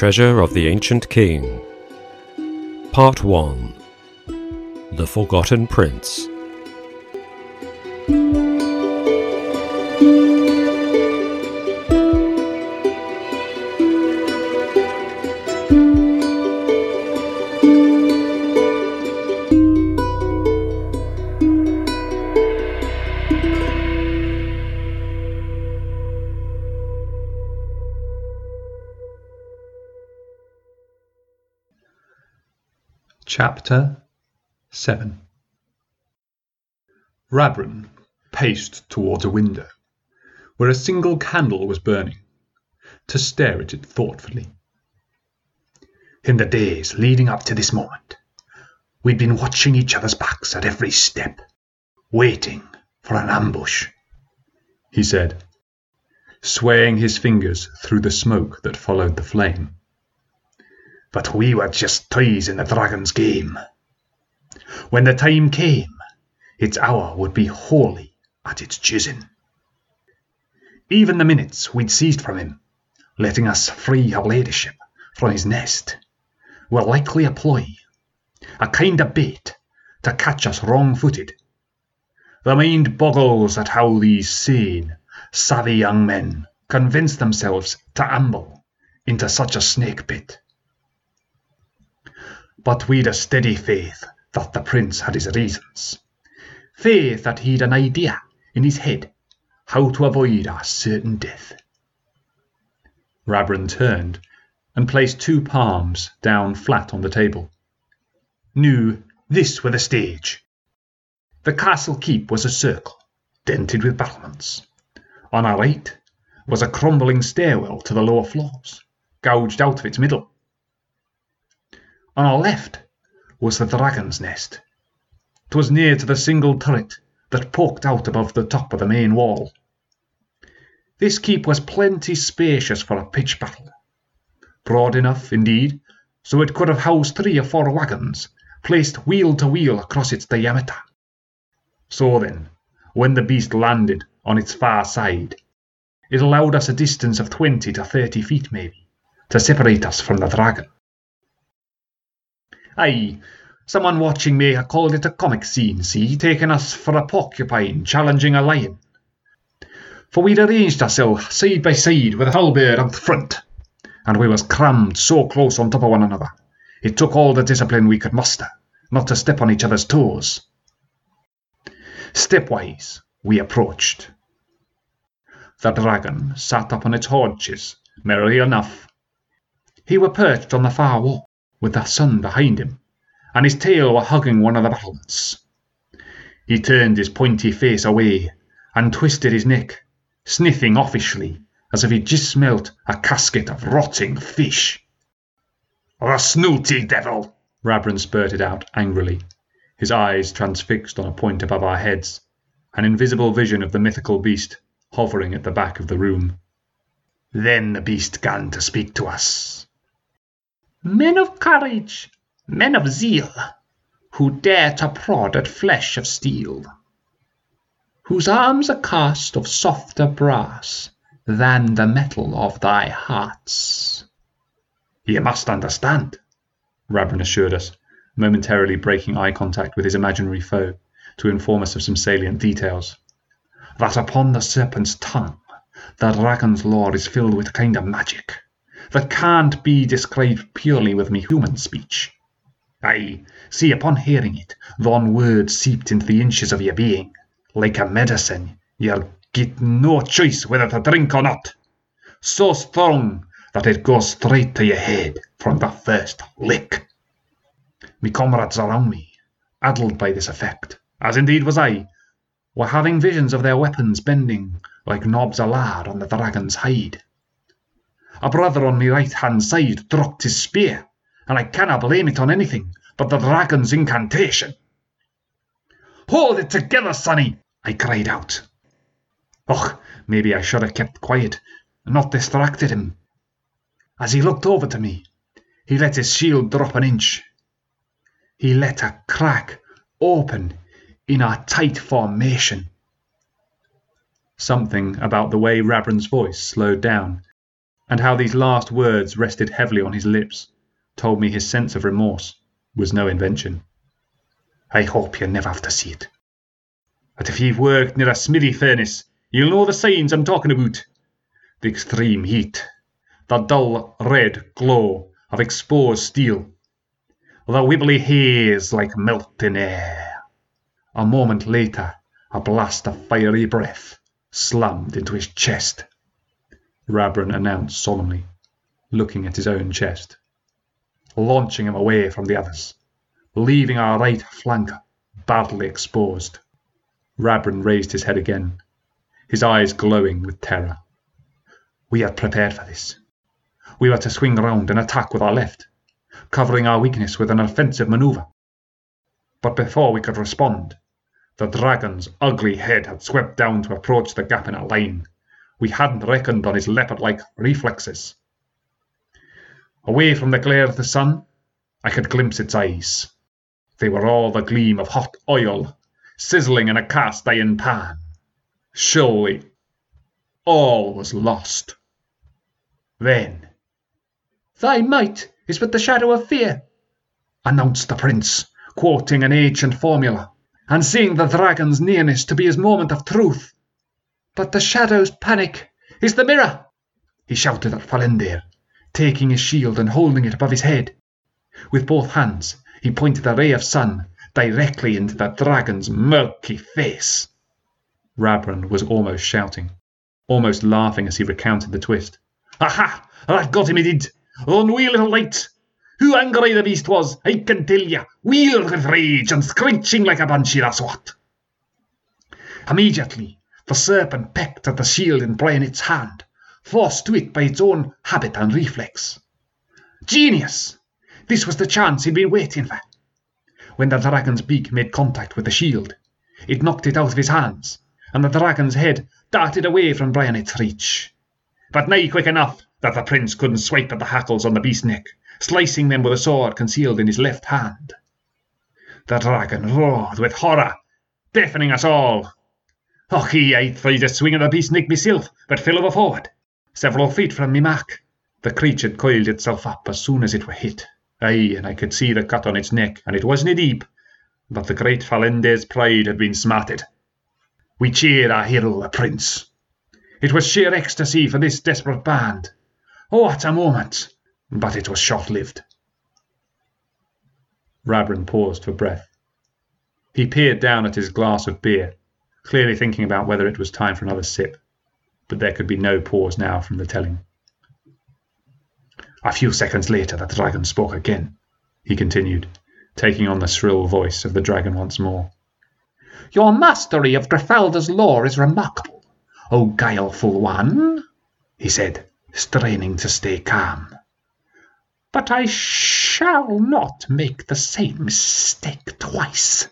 Treasure of the Ancient King. Part 1 The Forgotten Prince. Chapter 7 Rabrin paced towards a window, where a single candle was burning, to stare at it thoughtfully. In the days leading up to this moment, we'd been watching each other's backs at every step, waiting for an ambush, he said, swaying his fingers through the smoke that followed the flame but we were just toys in the dragon's game. When the time came, its hour would be wholly at its choosing. Even the minutes we'd seized from him, letting us free her ladyship from his nest, were likely a ploy, a kind of bait to catch us wrong footed. The mind boggles at how these sane, savvy young men convince themselves to amble into such a snake pit. But we'd a steady faith that the prince had his reasons. Faith that he'd an idea in his head how to avoid our certain death. Rabrin turned and placed two palms down flat on the table. Knew this were the stage. The castle keep was a circle, dented with battlements. On our right was a crumbling stairwell to the lower floors, gouged out of its middle. On our left was the dragon's nest. 'Twas near to the single turret that poked out above the top of the main wall. This keep was plenty spacious for a pitch battle. Broad enough, indeed, so it could have housed three or four wagons, placed wheel to wheel across its diameter. So then, when the beast landed on its far side, it allowed us a distance of twenty to thirty feet, maybe, to separate us from the dragon. Aye, someone watching may have called it a comic scene, see, taking us for a porcupine challenging a lion. For we'd arranged ourselves side by side with a halberd up the front, and we was crammed so close on top of one another, it took all the discipline we could muster not to step on each other's toes. Stepwise, we approached. The dragon sat up on its haunches, merrily enough. He were perched on the far wall, with the sun behind him, and his tail were hugging one of the battlements. He turned his pointy face away and twisted his neck, sniffing offishly as if he'd just smelt a casket of rotting fish. The snooty devil! Rabrin spurted out angrily, his eyes transfixed on a point above our heads, an invisible vision of the mythical beast hovering at the back of the room. Then the beast began to speak to us. Men of courage, men of zeal, who dare to prod at flesh of steel, whose arms are cast of softer brass than the metal of thy hearts. You must understand, Rabrin assured us, momentarily breaking eye contact with his imaginary foe to inform us of some salient details, that upon the serpent's tongue the dragon's lore is filled with a kind of magic that can't be described purely with me human speech. Ay, see, upon hearing it, thon words seeped into the inches of your being. Like a medicine, you'll get no choice whether to drink or not. So strong that it goes straight to your head from the first lick. Me comrades around me, addled by this effect, as indeed was I, were having visions of their weapons bending like knobs of lard on the dragon's hide. A brother on my right hand side dropped his spear, and I cannot blame it on anything but the dragon's incantation. Hold it together, sonny! I cried out. Och, maybe I should have kept quiet and not distracted him. As he looked over to me, he let his shield drop an inch. He let a crack open in our tight formation. Something about the way Rabrin's voice slowed down and how these last words rested heavily on his lips told me his sense of remorse was no invention. I hope you never have to see it. But if you've worked near a smithy furnace, you'll know the signs I'm talking about. The extreme heat, the dull red glow of exposed steel, the wibbly haze like melting air. A moment later, a blast of fiery breath slammed into his chest. Rabron announced solemnly, looking at his own chest, launching him away from the others, leaving our right flank badly exposed. Rabron raised his head again, his eyes glowing with terror. We had prepared for this. We were to swing round and attack with our left, covering our weakness with an offensive maneuver. But before we could respond, the dragon's ugly head had swept down to approach the gap in our line. We hadn't reckoned on his leopard like reflexes. Away from the glare of the sun, I could glimpse its eyes. They were all the gleam of hot oil sizzling in a cast iron pan. Surely all was lost. Then, Thy might is but the shadow of fear, announced the prince, quoting an ancient formula, and seeing the dragon's nearness to be his moment of truth. But the shadow's panic is the mirror, he shouted at Falendir, taking his shield and holding it above his head. With both hands, he pointed a ray of sun directly into the dragon's murky face. Rabron was almost shouting, almost laughing as he recounted the twist. Aha! That got him, it did! On wee little light! Who angry the beast was, I can tell ye, wheeled with rage and screeching like a banshee, that's what. Immediately, the serpent pecked at the shield in Bryanet's hand, forced to it by its own habit and reflex. Genius! This was the chance he'd been waiting for. When the dragon's beak made contact with the shield, it knocked it out of his hands, and the dragon's head darted away from Bryanet's reach. But nigh quick enough that the prince couldn't swipe at the hackles on the beast's neck, slicing them with a sword concealed in his left hand. The dragon roared with horror, deafening us all. Och, I tried to swing at the beast's neck myself, but fell over forward, several feet from me mark. The creature coiled itself up as soon as it were hit. Aye, and I could see the cut on its neck, and it wasn't deep, but the great Falendir's pride had been smarted. We cheered our hero, the prince. It was sheer ecstasy for this desperate band. Oh, what a moment! But it was short-lived. Rabron paused for breath. He peered down at his glass of beer, clearly thinking about whether it was time for another sip, but there could be no pause now from the telling. A few seconds later the dragon spoke again, he continued, taking on the shrill voice of the dragon once more. Your mastery of Grafalda's lore is remarkable, O guileful one, he said, straining to stay calm. But I shall not make the same mistake twice.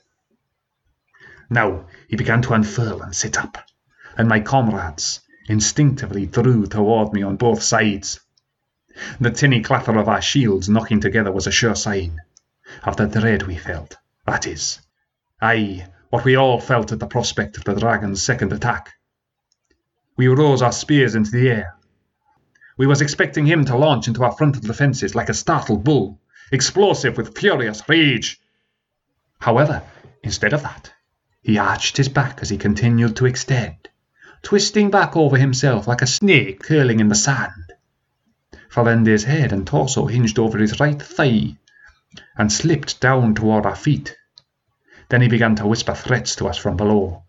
Now he began to unfurl and sit up, and my comrades instinctively drew toward me on both sides. The tinny clatter of our shields knocking together was a sure sign of the dread we felt. That is, aye, what we all felt at the prospect of the dragon's second attack. We rose our spears into the air. We was expecting him to launch into our frontal defences like a startled bull, explosive with furious rage. However, instead of that, he arched his back as he continued to extend, twisting back over himself like a snake curling in the sand. Falendir's head and torso hinged over his right thigh and slipped down toward our feet. Then he began to whisper threats to us from below,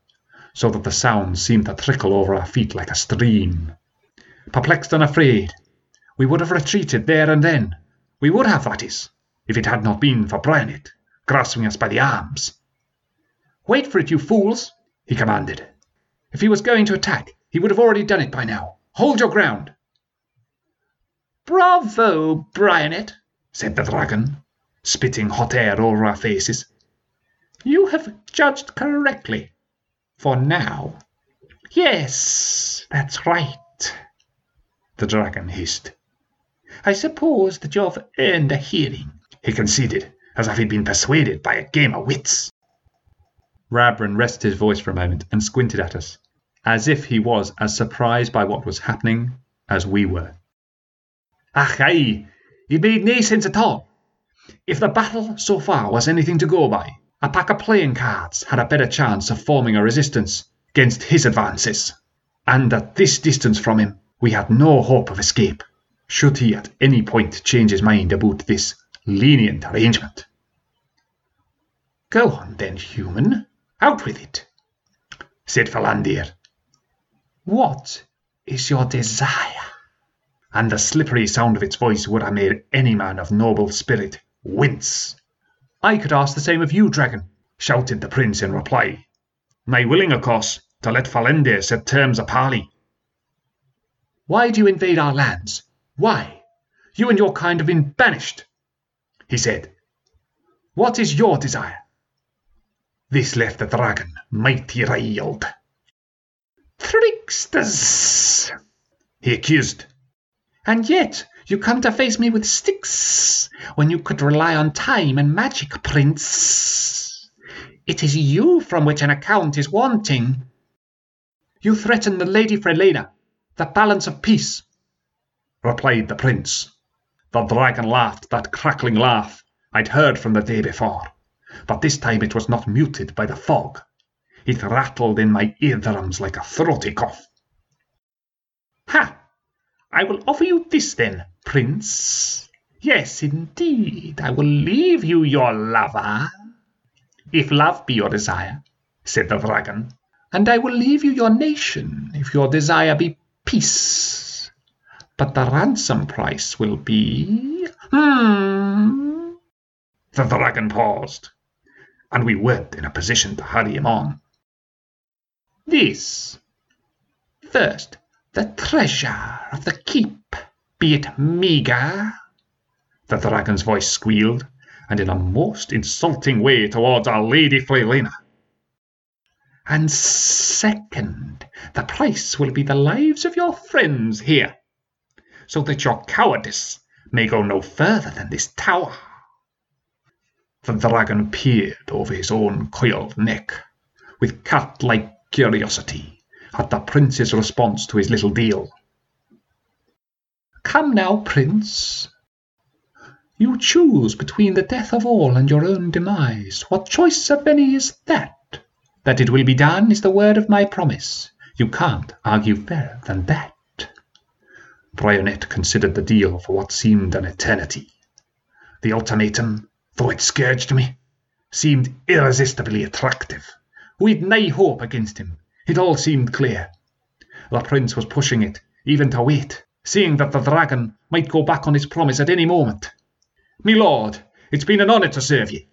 so that the sounds seemed to trickle over our feet like a stream. Perplexed and afraid, we would have retreated there and then. We would have, that is, if it had not been for Bryanet grasping us by the arms. Wait for it, you fools, he commanded. If he was going to attack, he would have already done it by now. Hold your ground. Bravo, Bryanet, said the dragon, spitting hot air over our faces. You have judged correctly. For now. Yes, that's right, the dragon hissed. I suppose that you've earned a hearing, he conceded, as if he'd been persuaded by a game of wits. Rabron rested his voice for a moment and squinted at us, as if he was as surprised by what was happening as we were. Ach, aye, it made nae sense at all. If the battle so far was anything to go by, a pack of playing cards had a better chance of forming a resistance against his advances. And at this distance from him, we had no hope of escape, should he at any point change his mind about this lenient arrangement. Go on then, human, out with it, said Falendir. What is your desire? And the slippery sound of its voice would have made any man of noble spirit wince. I could ask the same of you, dragon, shouted the prince in reply. My willing, of course, to let Falendir set terms of parley. Why do you invade our lands? Why? You and your kind have been banished, he said. What is your desire? This left the dragon mighty riled. Tricksters, he accused. And yet you come to face me with sticks when you could rely on time and magic, Prince. It is you from which an account is wanting. You threaten the Lady Frelena, the balance of peace, replied the prince. The dragon laughed that crackling laugh I'd heard from the day before but this time it was not muted by the fog. It rattled in my eardrums like a throaty cough. Ha! I will offer you this then, Prince. Yes, indeed, I will leave you your lover. If love be your desire, said the dragon, and I will leave you your nation, if your desire be peace. But the ransom price will be. Hmm. The dragon paused and we weren't in a position to hurry him on. This. First, the treasure of the keep, be it meagre. The dragon's voice squealed, and in a most insulting way towards our Lady Frelena. And second, the price will be the lives of your friends here, so that your cowardice may go no further than this tower. The dragon peered over his own coiled neck, with cat like curiosity, at the prince's response to his little deal. Come now, prince. You choose between the death of all and your own demise. What choice of any is that? That it will be done is the word of my promise. You can't argue fairer than that. Brionet considered the deal for what seemed an eternity. The ultimatum though it scourged me, seemed irresistibly attractive. We'd nae hope against him. It all seemed clear. The prince was pushing it, even to wait, seeing that the dragon might go back on his promise at any moment. Me lord, it's been an honour to serve ye,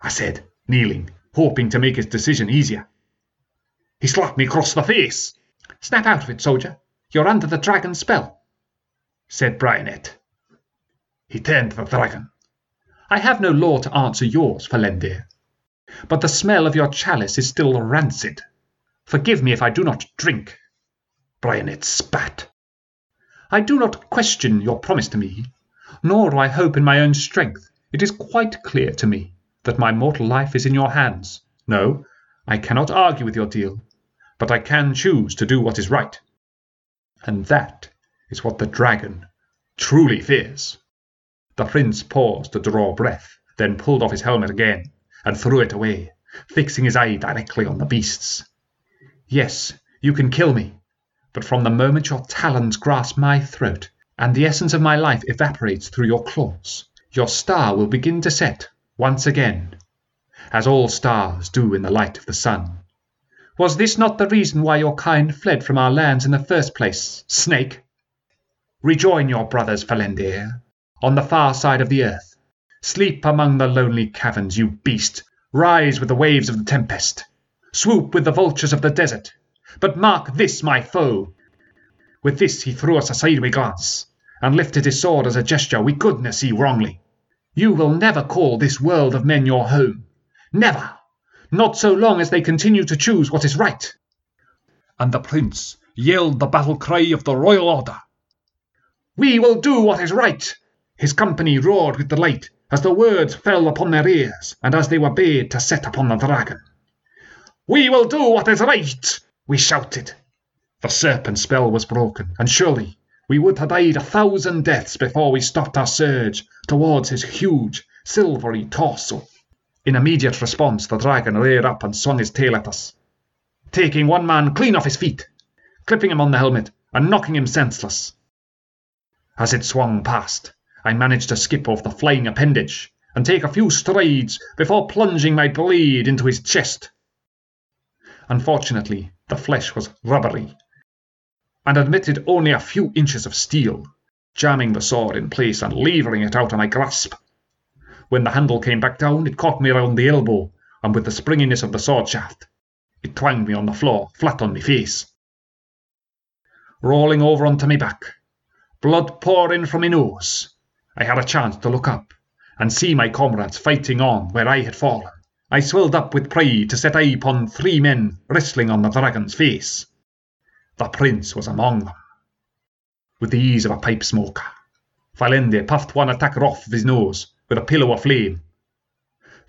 I said, kneeling, hoping to make his decision easier. He slapped me across the face. Snap out of it, soldier. You're under the dragon's spell, said Brionet. He turned to the dragon. I have no law to answer yours, Falendir. But the smell of your chalice is still rancid. Forgive me if I do not drink. Brionet spat. I do not question your promise to me, nor do I hope in my own strength. It is quite clear to me that my mortal life is in your hands. No, I cannot argue with your deal, but I can choose to do what is right. And that is what the dragon truly fears. The prince paused to draw breath, then pulled off his helmet again and threw it away, fixing his eye directly on the beasts. Yes, you can kill me, but from the moment your talons grasp my throat and the essence of my life evaporates through your claws, your star will begin to set once again, as all stars do in the light of the sun. Was this not the reason why your kind fled from our lands in the first place, snake? Rejoin your brothers, Falendir, on the far side of the earth. Sleep among the lonely caverns, you beast. Rise with the waves of the tempest. Swoop with the vultures of the desert. But mark this, my foe. With this he threw us a sideway glance, and lifted his sword as a gesture we couldn't see wrongly. You will never call this world of men your home. Never. Not so long as they continue to choose what is right. And the prince yelled the battle cry of the royal order. We will do what is right, his company roared with delight as the words fell upon their ears and as they were bade to set upon the dragon. We will do what is right, we shouted. The serpent spell was broken, and surely We would have died a thousand deaths before we stopped our surge towards his huge, silvery torso. In immediate response, the dragon reared up and swung his tail at us, taking one man clean off his feet, clipping him on the helmet and knocking him senseless. As it swung past, I managed to skip off the flying appendage and take a few strides before plunging my blade into his chest. Unfortunately, the flesh was rubbery and admitted only a few inches of steel, jamming the sword in place and levering it out of my grasp. When the handle came back down, it caught me round the elbow, and with the springiness of the sword shaft, it twanged me on the floor, flat on my face. Rolling over onto my back, blood pouring from my nose, I had a chance to look up and see my comrades fighting on where I had fallen. I swelled up with pride to set eye upon three men wrestling on the dragon's face. The prince was among them. With the ease of a pipe smoker, Falende puffed one attacker off of his nose with a pillow of flame.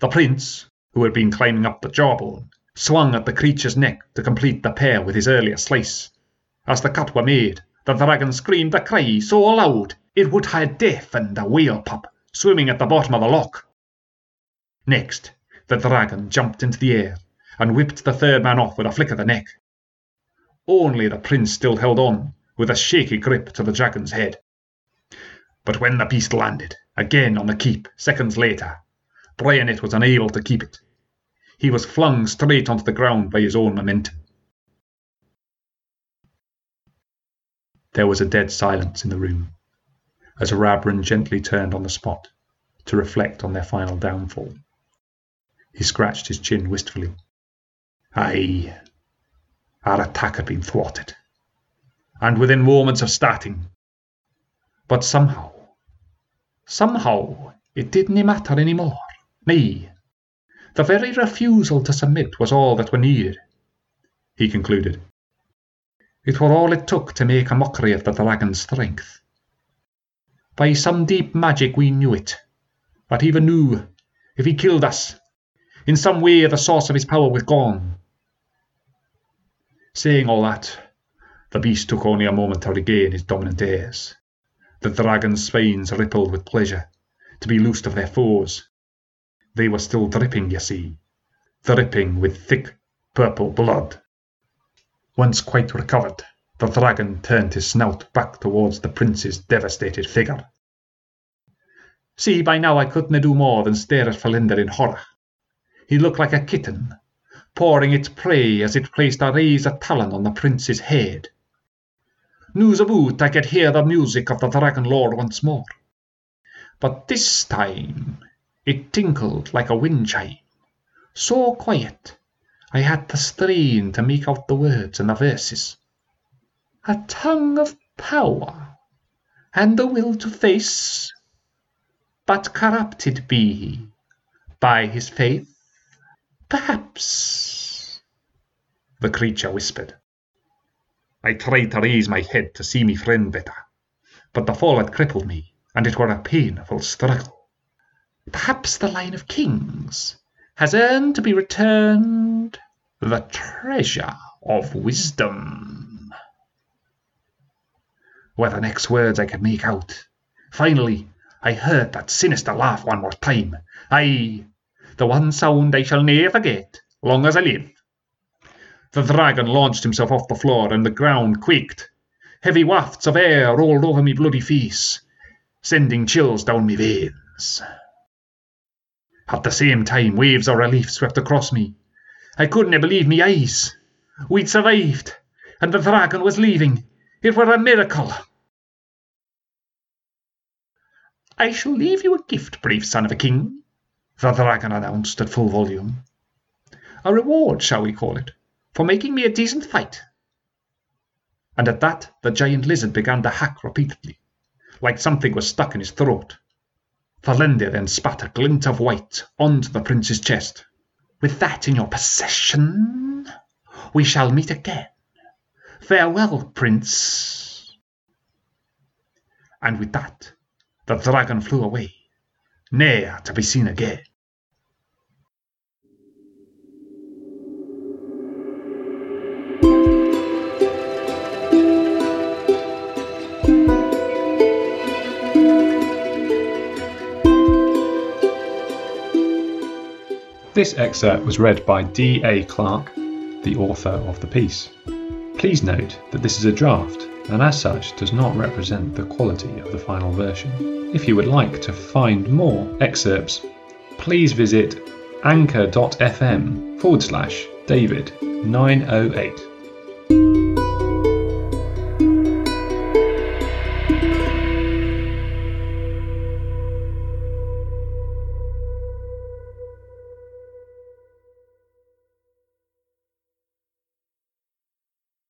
The prince, who had been climbing up the jawbone, swung at the creature's neck to complete the pair with his earlier slice. As the cut were made, the dragon screamed a cry so loud it would have deafened a whale pup swimming at the bottom of the loch. Next, the dragon jumped into the air and whipped the third man off with a flick of the neck. Only the prince still held on, with a shaky grip to the dragon's head. But when the beast landed, again on the keep, seconds later, Bryanet was unable to keep it. He was flung straight onto the ground by his own momentum. There was a dead silence in the room as Rabran gently turned on the spot to reflect on their final downfall. He scratched his chin wistfully. Aye, our attack had been thwarted, and within moments of starting. But somehow, somehow, it didn't matter any more. Nay, the very refusal to submit was all that were needed, he concluded. It were all it took to make a mockery of the dragon's strength. By some deep magic we knew it, but even knew if he killed us, in some way the source of his power was gone. Saying all that, the beast took only a moment to regain his dominant airs. The dragon's spines rippled with pleasure to be loosed of their foes. They were still dripping, you see, dripping with thick purple blood. Once quite recovered, the dragon turned his snout back towards the prince's devastated figure. See, by now I couldn't do more than stare at Falendir in horror. He looked like a kitten, pawing its prey as it placed a razor talon on the prince's head. News about I could hear the music of the Dragon Lord once more. But this time it tinkled like a wind chime, so quiet I had to strain to make out the words and the verses a tongue of power, and the will to face, but corrupted be he by his faith. Perhaps, the creature whispered. I tried to raise my head to see me friend better, but the fall had crippled me, and it were a painful struggle. Perhaps the line of kings has earned to be returned the treasure of wisdom were the next words I could make out. Finally, I heard that sinister laugh one more time. Aye, the one sound I shall ne'er forget, long as I live. The dragon launched himself off the floor, and the ground quaked. Heavy wafts of air rolled over me bloody face, sending chills down me veins. At the same time, waves of relief swept across me. I couldn't believe me eyes. We'd survived, and the dragon was leaving. It were a miracle. I shall leave you a gift, brave son of a king, the dragon announced at full volume. A reward, shall we call it, for making me a decent fight. And at that the giant lizard began to hack repeatedly, like something was stuck in his throat. Falende then spat a glint of white onto the prince's chest. With that in your possession, we shall meet again. Farewell, Prince! And with that, the dragon flew away, ne'er to be seen again. This excerpt was read by D.A. Clark, the author of the piece. Please note that this is a draft and as such does not represent the quality of the final version. If you would like to find more excerpts, please visit anchor.fm forward slash David 908.